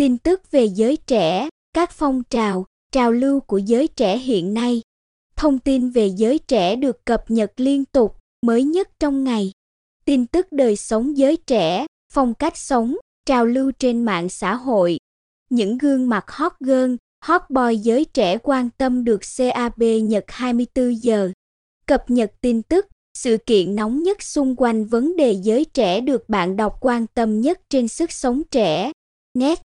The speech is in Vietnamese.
tin tức về giới trẻ, các phong trào, trào lưu của giới trẻ hiện nay. Thông tin về giới trẻ được cập nhật liên tục, mới nhất trong ngày. Tin tức đời sống giới trẻ, phong cách sống, trào lưu trên mạng xã hội. Những gương mặt hot girl, hot boy giới trẻ quan tâm được CAB Nhật 24 giờ. Cập nhật tin tức, sự kiện nóng nhất xung quanh vấn đề giới trẻ được bạn đọc quan tâm nhất trên sức sống trẻ. Net